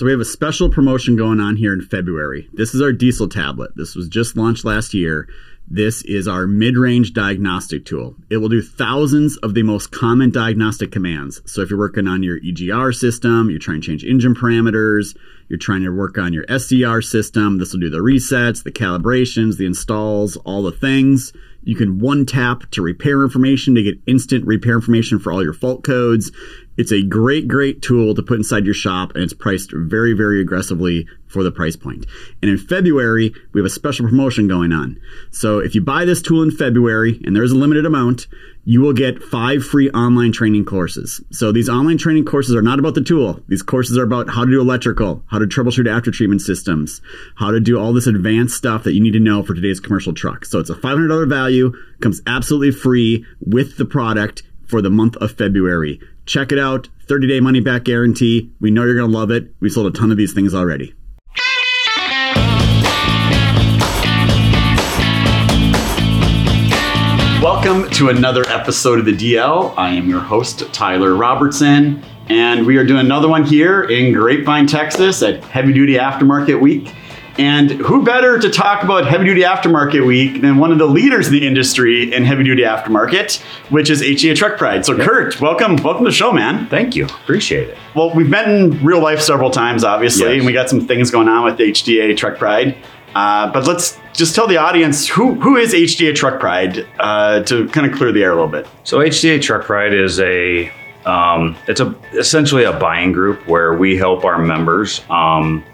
So we have a special promotion going on here in February. This is our diesel tablet. This was just launched last year. This is our mid-range diagnostic tool. It will do thousands of the most common diagnostic commands. So if you're working on your EGR system, you're trying to change engine parameters, you're trying to work on your SCR system, this will do the resets, the calibrations, the installs, all the things. You can one tap to repair information to get instant repair information for all your fault codes. It's a great, great tool to put inside your shop, and it's priced very, very aggressively for the price point. And in February, we have a special promotion going on. So if you buy this tool in February, and there's a limited amount, you will get five free online training courses. So these online training courses are not about the tool. These courses are about how to do electrical, how to troubleshoot after treatment systems, how to do all this advanced stuff that you need to know for today's commercial truck. So it's a $500 value, comes absolutely free with the product for the month of February. Check it out. 30 day money back guarantee. We know you're going to love it. We sold a ton of these things already. Welcome to another episode of the DL. I am your host, Tyler Robertson, and we are doing another one here in Grapevine, Texas at Heavy Duty Aftermarket Week. And who better to talk about heavy duty aftermarket week than one of the leaders in the industry in heavy duty aftermarket, which is HDA Truck Pride. So, Curt, welcome, welcome to the show, man. Thank you. Appreciate it. Well, we've met in real life several times, obviously, Yes. and we got some things going on with HDA Truck Pride. Uh, but let's just tell the audience who who is HDA Truck Pride uh, to kind of clear the air a little bit. So HDA Truck Pride is a um, it's a essentially a buying group where we help our members um,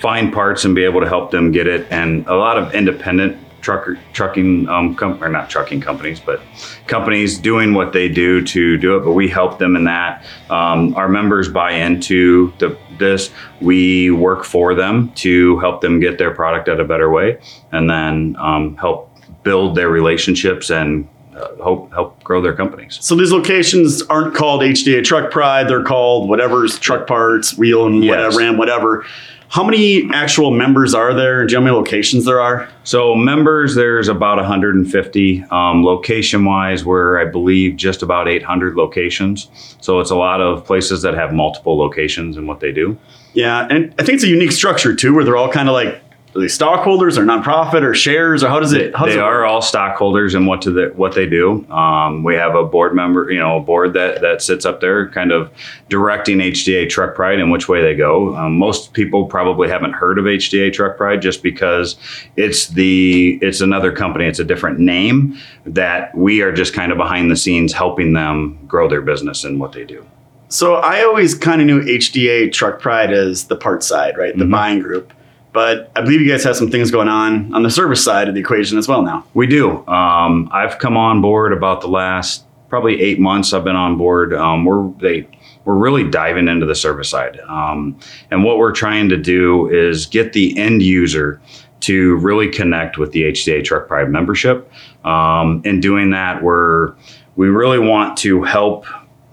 find parts and be able to help them get it. And a lot of independent trucker trucking um, com- or not trucking companies, but companies doing what they do to do it. But we help them in that. Um, our members buy into the this. We work for them to help them get their product at a better way, and then um, help build their relationships and uh, hope help grow their companies. So these locations aren't called HDA Truck Pride; they're called whatever's truck parts, wheel and Yes. whatever, ram, whatever. How many actual members are there? Do you know how many locations there are? So members, there's about 150. Um, location wise, we're I believe just about 800 locations. So it's a lot of places that have multiple locations and what they do. Yeah, and I think it's a unique structure too, where they're all kind of like are they stockholders or nonprofit or shares or how does it? How does they it are all stockholders and what to the, what they do. Um, we have a board member, you know, a board that that sits up there, kind of directing HDA Truck Pride in which way they go. Um, most people probably haven't heard of HDA Truck Pride just because it's the it's another company, it's a different name that we are just kind of behind the scenes helping them grow their business and what they do. So I always kind of knew HDA Truck Pride as the part side, right? The Mhm. buying group. But I believe you guys have some things going on on the service side of the equation as well now. We do. Um, I've come on board about the last probably eight months. I've been on board. Um, we're they we're really diving into the service side, um, and what we're trying to do is get the end user to really connect with the HDA Truck Pride membership. Um, in doing that, we're we really want to help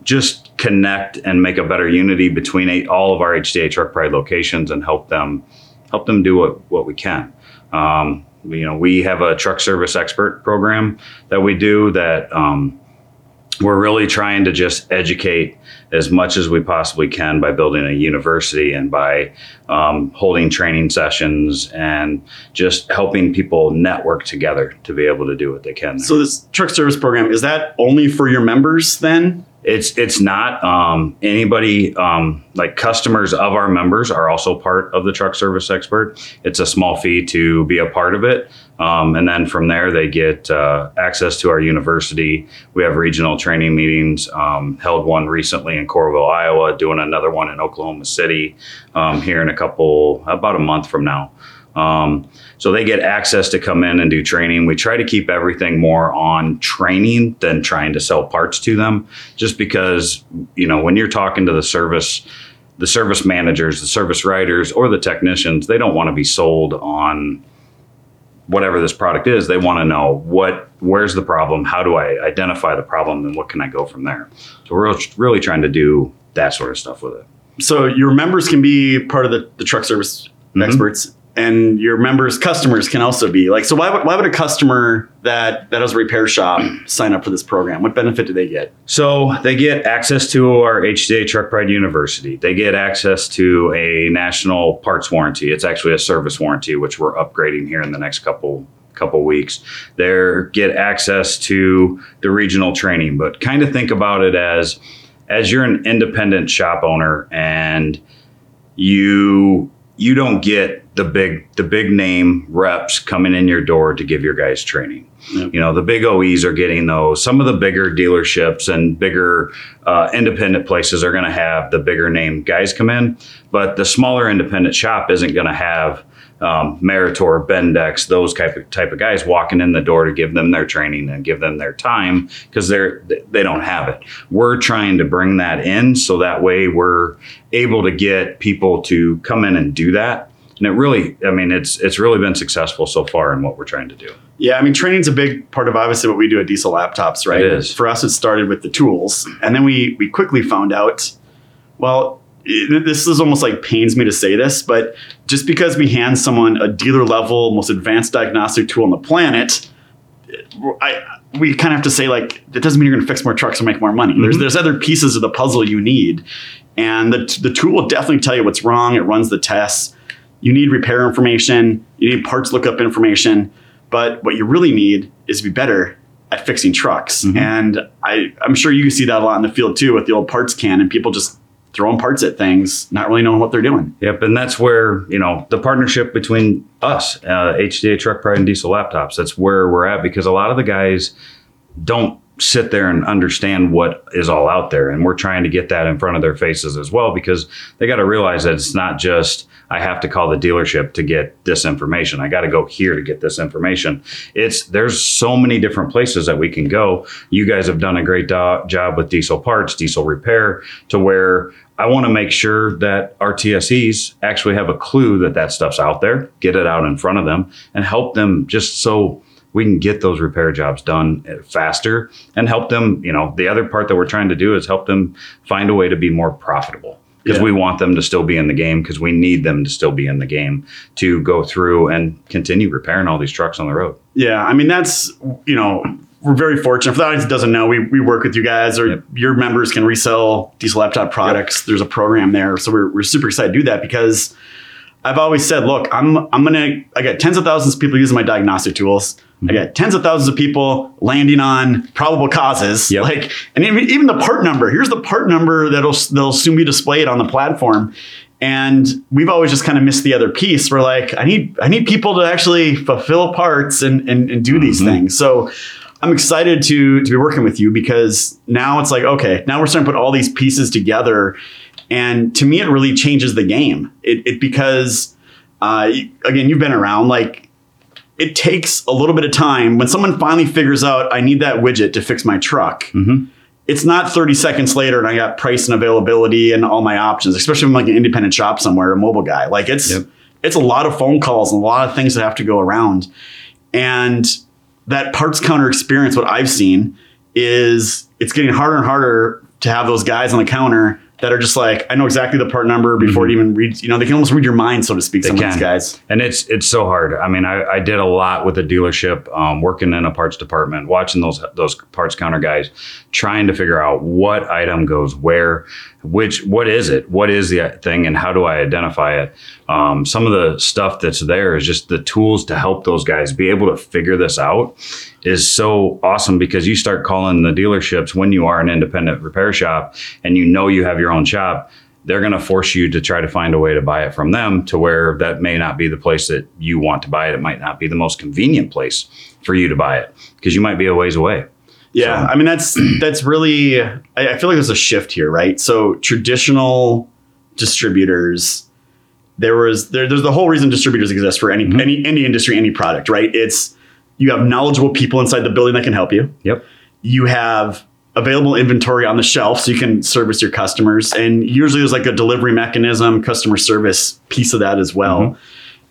just connect and make a better unity between all of our HDA Truck Pride locations and help them help them do what, what we can. Um, you know, we have a truck service expert program that we do that um, we're really trying to just educate as much as we possibly can by building a university and by um, holding training sessions and just helping people network together to be able to do what they can. So this truck service program is that only for your members then? It's it's not um, anybody um, like customers of our members are also part of the truck service expert. It's a small fee to be a part of it, um, and then from there they get uh, access to our university. We have regional training meetings. Um, held one recently in Coralville, Iowa. Doing another one in Oklahoma City um, here in a couple about a month from now. Um, so they get access to come in and do training. We try to keep everything more on training than trying to sell parts to them, just because you know when you're talking to the service, the service managers, the service writers, or the technicians, they don't want to be sold on whatever this product is. They want to know what, where's the problem, how do I identify the problem, and what can I go from there. So we're really trying to do that sort of stuff with it. So your members can be part of the, the truck service Mhm. experts and your members customers can also be like so why would, why would a customer that that has a repair shop sign up for this program what benefit do they get So they get access to our hda Truck Pride University. They get access to a national parts warranty. It's actually a service warranty, which we're upgrading here in the next couple couple weeks. They get access to the regional training, but kind of think about it as as you're an independent shop owner and you you don't get the big the big name reps coming in your door to give your guys training. Yep. You know, the big OEs are getting those. Some of the bigger dealerships and bigger uh, independent places are going to have the bigger name guys come in, but the smaller independent shop isn't going to have um, Meritor, Bendix, those type of type of guys walking in the door to give them their training and give them their time because they're they don't have it. We're trying to bring that in so that way we're able to get people to come in and do that. And it really, I mean, it's it's really been successful so far in what we're trying to do. Yeah, I mean, training's a big part of obviously what we do at Diesel Laptops, right? It is. For us, it started with the tools, and then we we quickly found out, well, this is almost like pains me to say this, but just because we hand someone a dealer level, most advanced diagnostic tool on the planet, I we kind of have to say like it doesn't mean you're going to fix more trucks or make more money. There's Mhm. there's other pieces of the puzzle you need, and the the tool will definitely tell you what's wrong. It runs the tests. You need repair information. You need parts lookup information. But what you really need is to be better at fixing trucks. Mhm. And I, I'm sure you can see that a lot in the field too with the old parts can and people just throwing parts at things, not really knowing what they're doing. Yep, and that's where you know the partnership between us, uh, HDA Truck Pride and Diesel Laptops. That's where we're at because a lot of the guys don't sit there and understand what is all out there, and we're trying to get that in front of their faces as well because they got to realize that it's not just I have to call the dealership to get this information. I got to go here to get this information. It's there's so many different places that we can go. You guys have done a great do- job with diesel parts, diesel repair, to where I want to make sure that our TSEs actually have a clue that that stuff's out there, get it out in front of them, and help them just so we can get those repair jobs done uh, faster and help them. You know, the other part that we're trying to do is help them find a way to be more profitable because Yeah. we want them to still be in the game because we need them to still be in the game to go through and continue repairing all these trucks on the road. Yeah, I mean that's you know we're very fortunate. For the audience that doesn't know, we, we work with you guys, or Yep. your members can resell diesel laptop products. There's a program there, so we're, we're super excited to do that because I've always said, look, I'm I'm gonna I got tens of thousands of people using my diagnostic tools. I got tens of thousands of people landing on probable causes, Yep. like, and even, even the part number. Here's the part number that'll that'll soon be displayed on the platform. And we've always just kind of missed the other piece. We're like, I need I need people to actually fulfill parts and and, and do these Mhm. things. So I'm excited to to be working with you because now it's like, okay, now we're starting to put all these pieces together. And to me, it really changes the game. It, it because uh, again, you've been around like it takes a little bit of time when someone finally figures out I need that widget to fix my truck. Mm-hmm. It's not 30 seconds later and I got price and availability and all my options, especially if I'm like an independent shop somewhere, a mobile guy. Like it's Yep. it's a lot of phone calls and a lot of things that have to go around. And that parts counter experience, what I've seen is it's getting harder and harder to have those guys on the counter that are just like, I know exactly the part number before it even reads, you know, they can almost read your mind, so to speak, They some of these guys. and it's it's so hard. I mean, I, I did a lot with a dealership, um, working in a parts department, watching those those parts counter guys, trying to figure out what item goes where, which what is it, what is the thing, and how do I identify it. Um, some of the stuff that's there is just the tools to help those guys be able to figure this out is so awesome because you start calling the dealerships when you are an independent repair shop and you know you have your own shop they're going to force you to try to find a way to buy it from them to where that may not be the place that you want to buy it. It might not be the most convenient place for you to buy it because you might be a ways away. Yeah, So- I mean that's that's really. I, I feel like there's a shift here, right? So traditional distributors, there was there, there's the whole reason distributors exist for any Mhm. any any industry, any product, right? It's you have knowledgeable people inside the building that can help you. Yep. You have available inventory on the shelf so you can service your customers, and usually there's like a delivery mechanism, customer service piece of that as well, Mhm.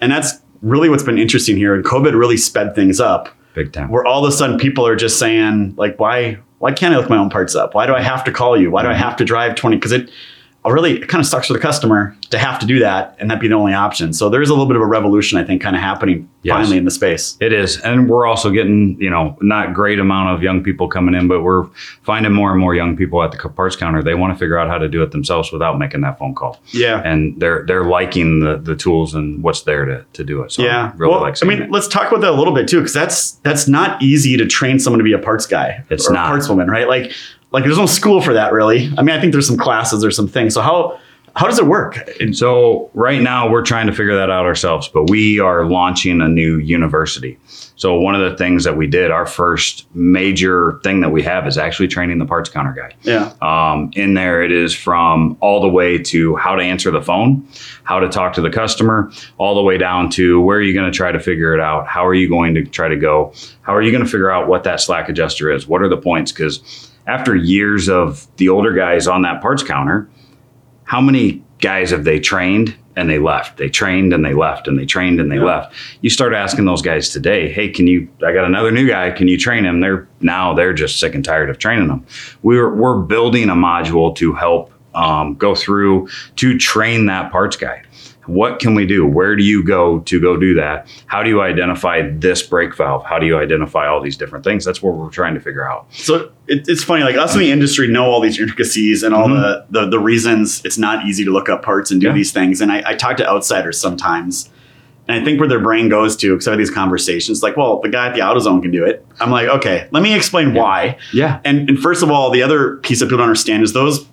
and that's really what's been interesting here. And COVID really sped things up Big time. where all of a sudden people are just saying like why why can't i look my own parts up why do i have to call you why do i have to drive 20 because it really, it kind of sucks for the customer to have to do that and that be the only option. So there is a little bit of a revolution, I think, kind of happening Yes. finally in the space. It is, and we're also getting you know not great amount of young people coming in, but we're finding more and more young people at the parts counter. They want to figure out how to do it themselves without making that phone call, Yeah. and they're they're liking the the tools and what's there to to do it. So yeah. I really well, like. I mean, it. let's talk about that a little bit too, because that's that's not easy to train someone to be a parts guy It's or not. a parts woman, right? Like, like there's no school for that really. I mean, I think there's some classes or some things. So how how does it work? And so right now we're trying to figure that out ourselves, but we are launching a new university. So one of the things that we did, our first major thing that we have is actually training the parts counter guy. Yeah. Um, in there, it is from all the way to how to answer the phone, how to talk to the customer, all the way down to where are you going to try to figure it out? How are you going to try to go? How are you going to figure out what that slack adjuster is? What are the points? Because after years of the older guys on that parts counter, how many guys have they trained and they left? They trained and they left and they trained and they Yeah. left. You start asking those guys today, hey, can you? I got another new guy. Can you train him? They're now they're just sick and tired of training them. We're we're building a module to help um, go through to train that parts guy. What can we do? Where do you go to go do that? How do you identify this brake valve? How do you identify all these different things? That's what we're trying to figure out. So it, it's funny, like us in the industry know all these intricacies and all the, the the reasons it's not easy to look up parts and do Mm-hmm. Yeah. these things. And I, I talk to outsiders sometimes, and I think where their brain goes to, because I have these conversations, like, well, the guy at the AutoZone can do it. I'm like, okay, let me explain why. Yeah. And, and first of all, the other piece that people don't understand is those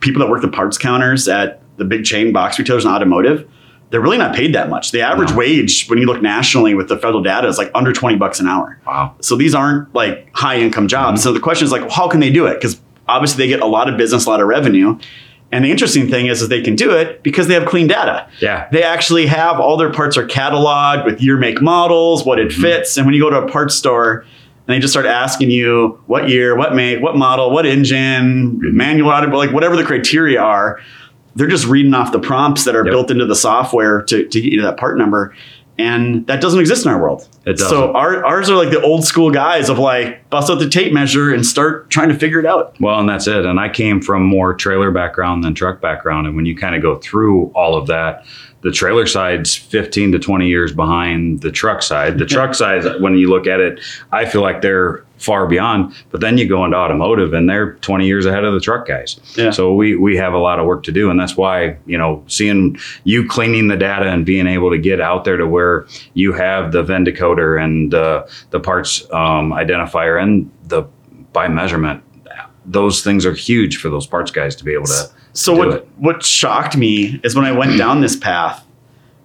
people that work the parts counters at the big chain box retailers and automotive, they're really not paid that much. The average No. wage, when you look nationally with the federal data, is like under 20 bucks an hour. Wow. So these aren't like high income jobs. Mm-hmm. So the question is like, well, how can they do it? Because obviously they get a lot of business, a lot of revenue. And the interesting thing is, is they can do it because they have clean data. Yeah. They actually have all their parts are cataloged with year, make, models, what it Mm-hmm. fits. And when you go to a parts store and they just start asking you what year, what make, what model, what engine, Mm-hmm. manual, like whatever the criteria are, they're just reading off the prompts that are Yep. built into the software to, to get you to that part number. And that doesn't exist in our world. It doesn't. So our, ours are like the old school guys of like bust out the tape measure and start trying to figure it out. Well, and that's it. And I came from more trailer background than truck background. And when you kind of go through all of that, the trailer side's 15 to 20 years behind the truck side. The truck side, when you look at it, I feel like they're far beyond. But then you go into automotive and they're 20 years ahead of the truck guys. Yeah. So we, we have a lot of work to do. And that's why, you know, seeing you cleaning the data and being able to get out there to where you have the VIN decoder and uh, the parts um, identifier and the by measurement those things are huge for those parts guys to be able to So what it. what shocked me is when I went down this path,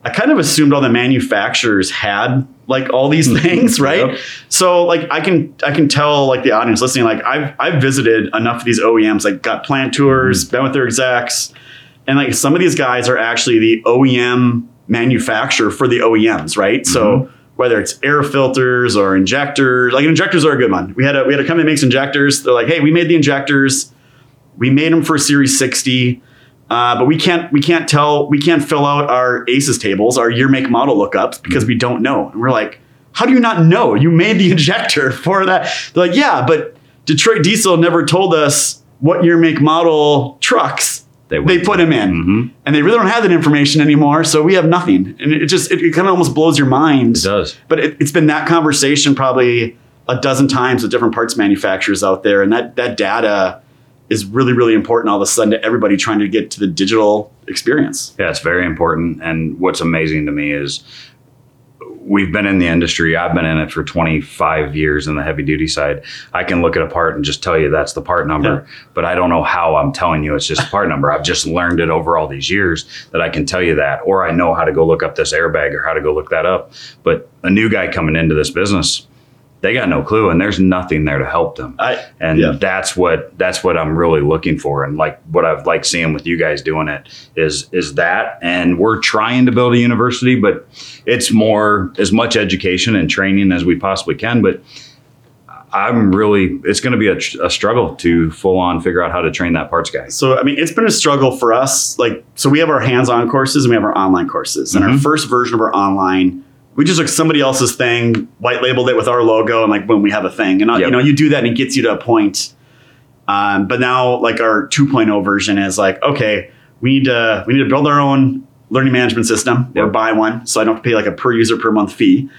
I kind of assumed all the manufacturers had like all these things, right? Yep. So like I can I can tell like the audience listening, like I've I've visited enough of these OEMs, like got plant tours, Mm-hmm. been with their execs, and like some of these guys are actually the OEM manufacturer for the OEMs, right? Mm-hmm. So whether it's air filters or injectors, like injectors are a good one. We had a we had a company that makes injectors. They're like, hey, we made the injectors we made them for Series 60, uh, but we can't we can't tell we can't fill out our ACES tables, our year make model lookups because we don't know. And we're like, how do you not know? You made the injector for that. They're like, yeah, but Detroit Diesel never told us what year make model trucks They they, put them in, Mhm. and they really don't have that information anymore. So we have nothing, and it just it, it kind of almost blows your mind. It does. But it, it's been that conversation probably a dozen times with different parts manufacturers out there, and that that data is really really important all of a sudden to everybody trying to get to the digital experience. Yeah, it's very important. And what's amazing to me is we've been in the industry. I've been in it for 25 years in the heavy duty side. I can look at a part and just tell you that's the part number, but I don't know how I'm telling you it's just a part number. I've just learned it over all these years that I can tell you that, or I know how to go look up this airbag or how to go look that up. But a new guy coming into this business, they got no clue and there's nothing there to help them I and Yeah. that's what that's what I'm really looking for and like what I've like seeing with you guys doing it is is that and we're trying to build a university but it's more as much education and training as we possibly can but I'm really it's going to be a, a struggle to full on figure out how to train that parts guy So I mean, it's been a struggle for us. Like, so we have our hands-on courses and we have our online courses. And our Mhm. first version of our online, we just took somebody else's thing, white labeled it with our logo, and like, boom, we have a thing. And uh, Yep. you know, you do that, and it gets you to a point. Um, but now, like our 2.0 version is like, okay, we need to we need to build our own learning management system or buy one, so I don't have to pay like a per user per month fee.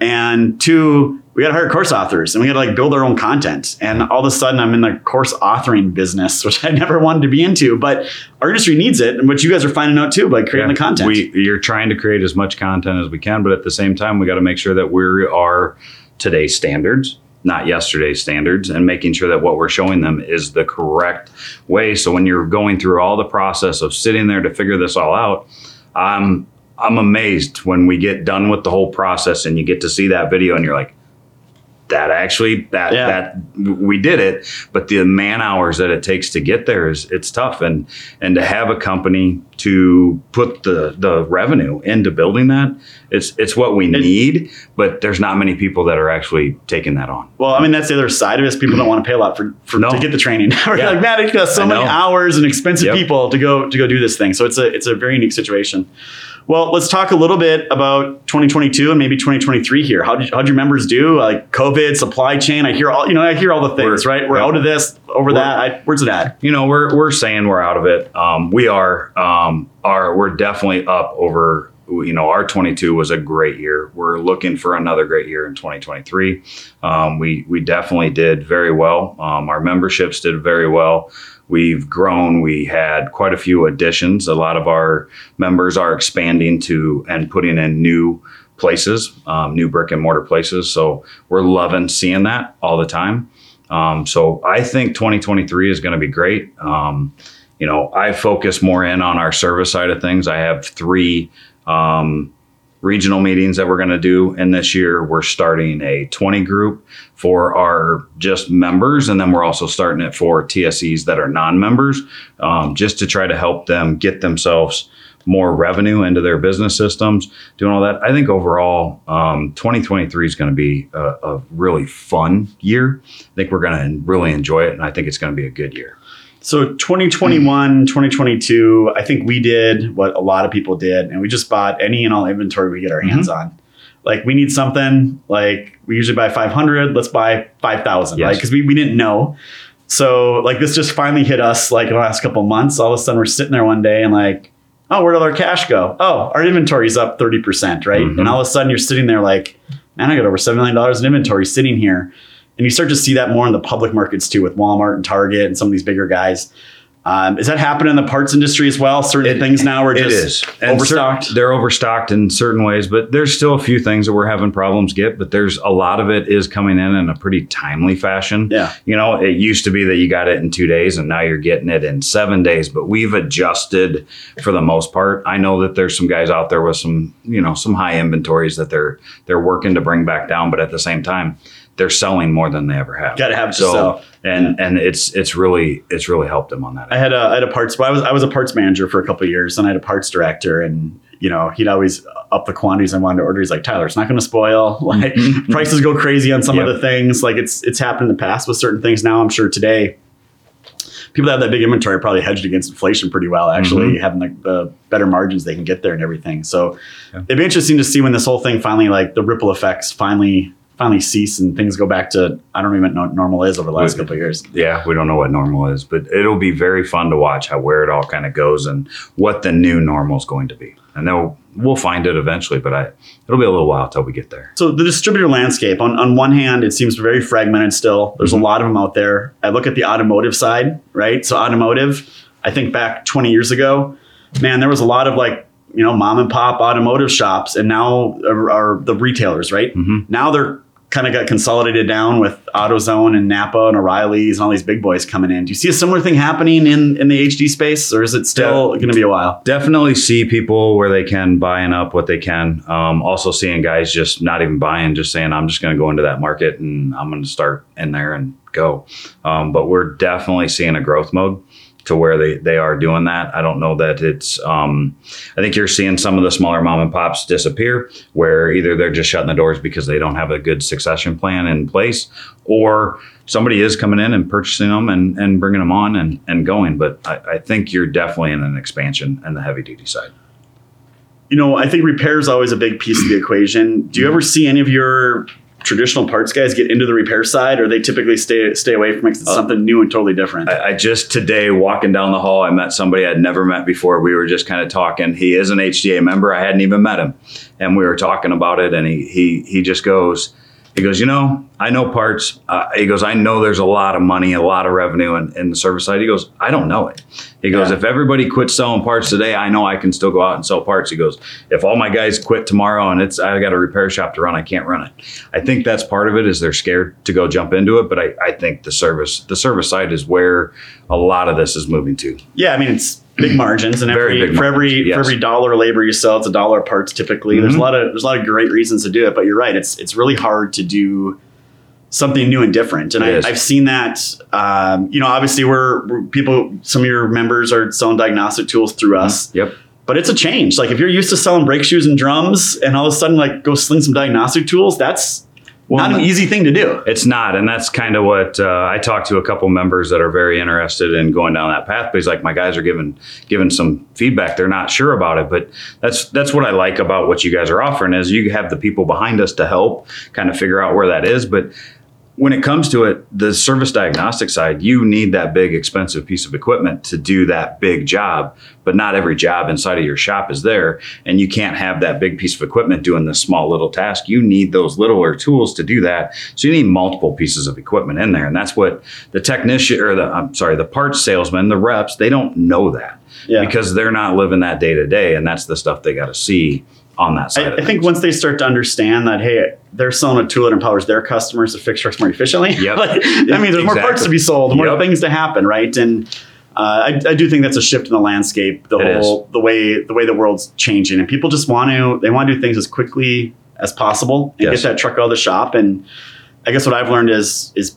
And two, we got to hire course authors and we got to like build our own content. And all of a sudden, I'm in the course authoring business, which I never wanted to be into, but our industry needs it, and which you guys are finding out too by creating Yeah. the content. We you're trying to create as much content as we can, but at the same time, we got to make sure that we are today's standards, not yesterday's standards, and making sure that what we're showing them is the correct way. So when you're going through all the process of sitting there to figure this all out, I'm I'm amazed when we get done with the whole process and you get to see that video and you're like, that actually that Yeah. that we did it but the man hours that it takes to get there is it's tough and and to have a company to put the the revenue into building that it's it's what we need but there's not many people that are actually taking that on Well, I mean, that's the other side of it. Is people don't want to pay a lot for, for No. to get the training. We're Yeah. like, man, it costs so many hours and expensive Yep. people to go to go do this thing. So it's a it's a very unique situation. Well, let's talk a little bit about 2022 and maybe 2023 here. How did how'd your members do? Like COVID, supply chain. I hear all you know. I hear all the things. We're- right? We're yep. out of this, over We're- that. I, where's it at? you know we're we're saying we're out of it um, we are um, are we're definitely up over you know our 22 was a great year we're looking for another great year in 2023 um, we we definitely did very well um, our memberships did very well we've grown we had quite a few additions a lot of our members are expanding to and putting in new places um, new brick and mortar places so we're loving seeing that all the time um, so I think 2023 is going to be great. Um, you know, I focus more in on our service side of things. I have three um, regional meetings that we're going to do, and this year we're starting a 20 group for our just members, and then we're also starting it for TSEs that are non-members, um, just to try to help them get themselves more revenue into their business systems, doing all that. I think overall, um, 2023 is going to be a, a really fun year. I think we're going to really enjoy it, and I think it's going to be a good year. So 2021, 2022, I think we did what a lot of people did, and we just bought any and all inventory we get our hands Mm-hmm. on. Like we need something, like we usually buy 500, let's buy 5,000, right? Because we, we didn't know. So like this just finally hit us like in the last couple of months. All of a sudden we're sitting there one day and like, oh, where'd all our cash go? Oh, our inventory's up 30%, right? Mhm. And all of a sudden you're sitting there like, man, I got over $7 million in inventory sitting here. And you start to see that more in the public markets too, with Walmart and Target and some of these bigger guys. Um, is that happening in the parts industry as well? Certain It- things now are just is And cer- overstocked. they're overstocked in certain ways, but there's still a few things that we're having problems get. But there's a lot of it is coming in in a pretty timely fashion. Yeah. You know, it used to be that you got it in two days, and now you're getting it in seven days. But we've adjusted for the most part. I know that there's some guys out there with some, you know, some high inventories that they're they're working to bring back down, but at the same time, they're selling more than they ever have. Have it to so, sell. and and it's it's really it's really helped them on that. I had a I had a parts. I was I was a parts manager for a couple of years, and I had a parts director, and you know he'd always up the quantities I wanted to order. He's like, Tyler, it's not going to spoil. Like mm-hmm. prices go crazy on some Yep. of the things. Like it's it's happened in the past with certain things. Now I'm sure today. People that have that big inventory probably hedged against inflation pretty well, actually mm-hmm. having the, the better margins they can get there and everything. So Yeah. it'd be interesting to see when this whole thing finally, like the ripple effects, finally finally cease and things go back to I don't even know what normal is over the last Would- couple of years. yeah, we don't know what normal is, but it'll be very fun to watch how where it all kind of goes and what the new normal is going to be. And then we'll find it eventually, but I it'll be a little while till we get there. So the distributor landscape, on, on one hand, it seems very fragmented still. There's Mhm. a lot of them out there. I look at the automotive side, right? So automotive, I think back 20 years ago, man, there was a lot of like, you know, mom and pop automotive shops and now are, are the retailers, right? Mhm. Now they're kind of got consolidated down with AutoZone and Napa and O'Reilly's and all these big boys coming in. Do you see a similar thing happening in, in the HD space or is it still going to be a while? Definitely see people where they can buying up what they can. Um, also seeing guys just not even buying, just saying I'm just going to go into that market and I'm going to start in there and go. Um, but we're definitely seeing a growth mode to where they, they are doing that. I don't know that it's, um, I think you're seeing some of the smaller mom and pops disappear where either they're just shutting the doors because they don't have a good succession plan in place or somebody is coming in and purchasing them and, and bringing them on and, and going. But I, I think you're definitely in an expansion in the heavy duty side. you know, I think repair is always a big piece of the equation. Do you ever see any of your traditional parts guys get into the repair side, or they typically stay stay away from it it's Uh, something new and totally different? I, I just today walking down the hall, I met somebody I'd never met before. We were just kind of talking. He is an HDA member. I hadn't even met him, and we were talking about it. And he he he just goes, he goes, you know, I know parts. Uh, he goes, I know there's a lot of money, a lot of revenue in, in the service side. He goes, I don't know it. He goes, Yeah. if everybody quits selling parts today, I know I can still go out and sell parts. He goes, if all my guys quit tomorrow and it's I got a repair shop to run, I can't run it. I think that's part of it is they're scared to go jump into it. But I, I think the service the service side is where a lot of this is moving to. Yeah, I mean it's big margins, and Very every big for every margins, yes. for every dollar labor you sell, it's a dollar of parts. Typically, there's a Mhm. lot of there's a lot of great reasons to do it, but you're right. It's it's really hard to do something new and different, and It I I've seen that. Um, you know, obviously, we're, we're people. Some of your members are selling diagnostic tools through us, Yep. but it's a change. Like if you're used to selling brake shoes and drums, and all of a sudden like go sling some diagnostic tools, that's Well, not an easy thing to do. It's not, and that's kind of what uh, I talked to a couple members that are very interested in going down that path. But he's like my guys are giving giving some feedback, they're not sure about it, but that's that's what I like about what you guys are offering is you have the people behind us to help kind of figure out where that is, but. When it comes to it, the service diagnostic side, you need that big, expensive piece of equipment to do that big job. But not every job inside of your shop is there, and you can't have that big piece of equipment doing this small little task. You need those littler tools to do that. So you need multiple pieces of equipment in there, and that's what the technician or the I'm sorry, the parts salesman, the reps, they don't know that Yeah. because they're not living that day to day, and that's the stuff they got to see on that side. I, I think once they start to understand that, hey, they're selling a tool that empowers their customers to fix trucks more efficiently. Yep. like, that means there's more parts to be sold, more Yep. things to happen, right? And uh, I, I do think that's a shift in the landscape. The It whole the way the way the world's changing, and people just want to they want to do things as quickly as possible and Yes. get that truck out of the shop. And I guess what I've learned is is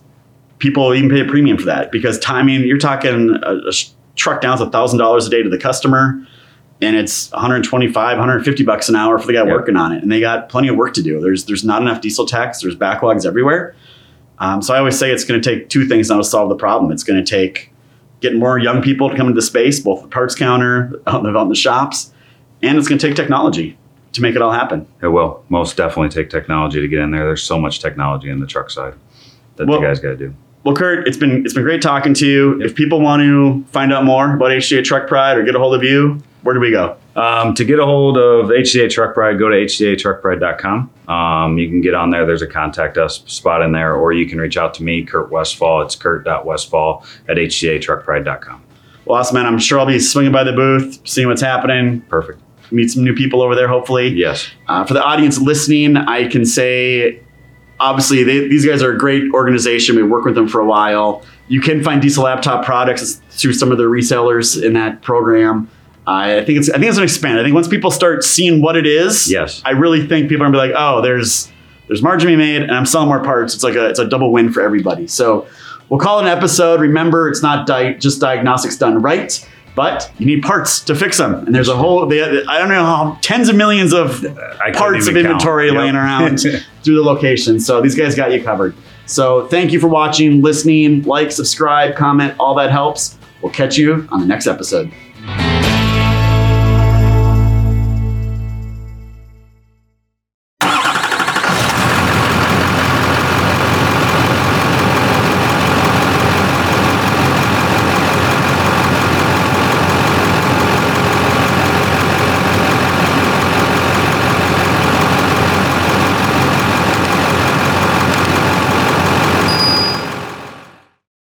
people even pay a premium for that because timing. You're talking a, a truck down to thousand dollars a day to the customer and it's 125 150 bucks an hour for the guy Yep. working on it. And they got plenty of work to do. There's there's not enough diesel techs there's backlogs everywhere. Um, so i always say it's going to take two things now to solve the problem. It's going to take getting more young people to come into the space both the parts counter out in the, shops and it's going to take technology to make it all happen. It will. Most definitely take technology to get in there. There's so much technology in the truck side that Well- the guys got to do. well curt it's been it's been great talking to you. If people want to find out more about HDA Truck Pride or get a hold of you where do we go Um, to get a hold of HDA Truck Pride, go to HDATruckPride.com. Um, you can get on there. There's a contact us spot in there, or you can reach out to me, Curt Westphal. It's curt.westphal at HDATruckPride.com. well awesome man i'm sure i'll be swinging by the booth seeing what's happening Perfect. meet some new people over there hopefully Yes. Uh, for the audience listening, I can say, obviously, they, these guys are a great organization. We worked with them for a while. You can find Diesel Laptop products through some of the resellers in that program. I think it's I think it's going to expand. I think once people start seeing what it is, Yes. I really think people are going to be like, oh, there's there's margin to be made, and I'm selling more parts. It's like a it's a double win for everybody. So we'll call it an episode. Remember, it's not di- just diagnostics done right. But you need parts to fix them, and there's a whole. They, I don't know how tens of millions of I parts of even count. inventory Yep. laying around through the location. So these guys got you covered. So thank you for watching, listening, like, subscribe, comment, all that helps. We'll catch you on the next episode.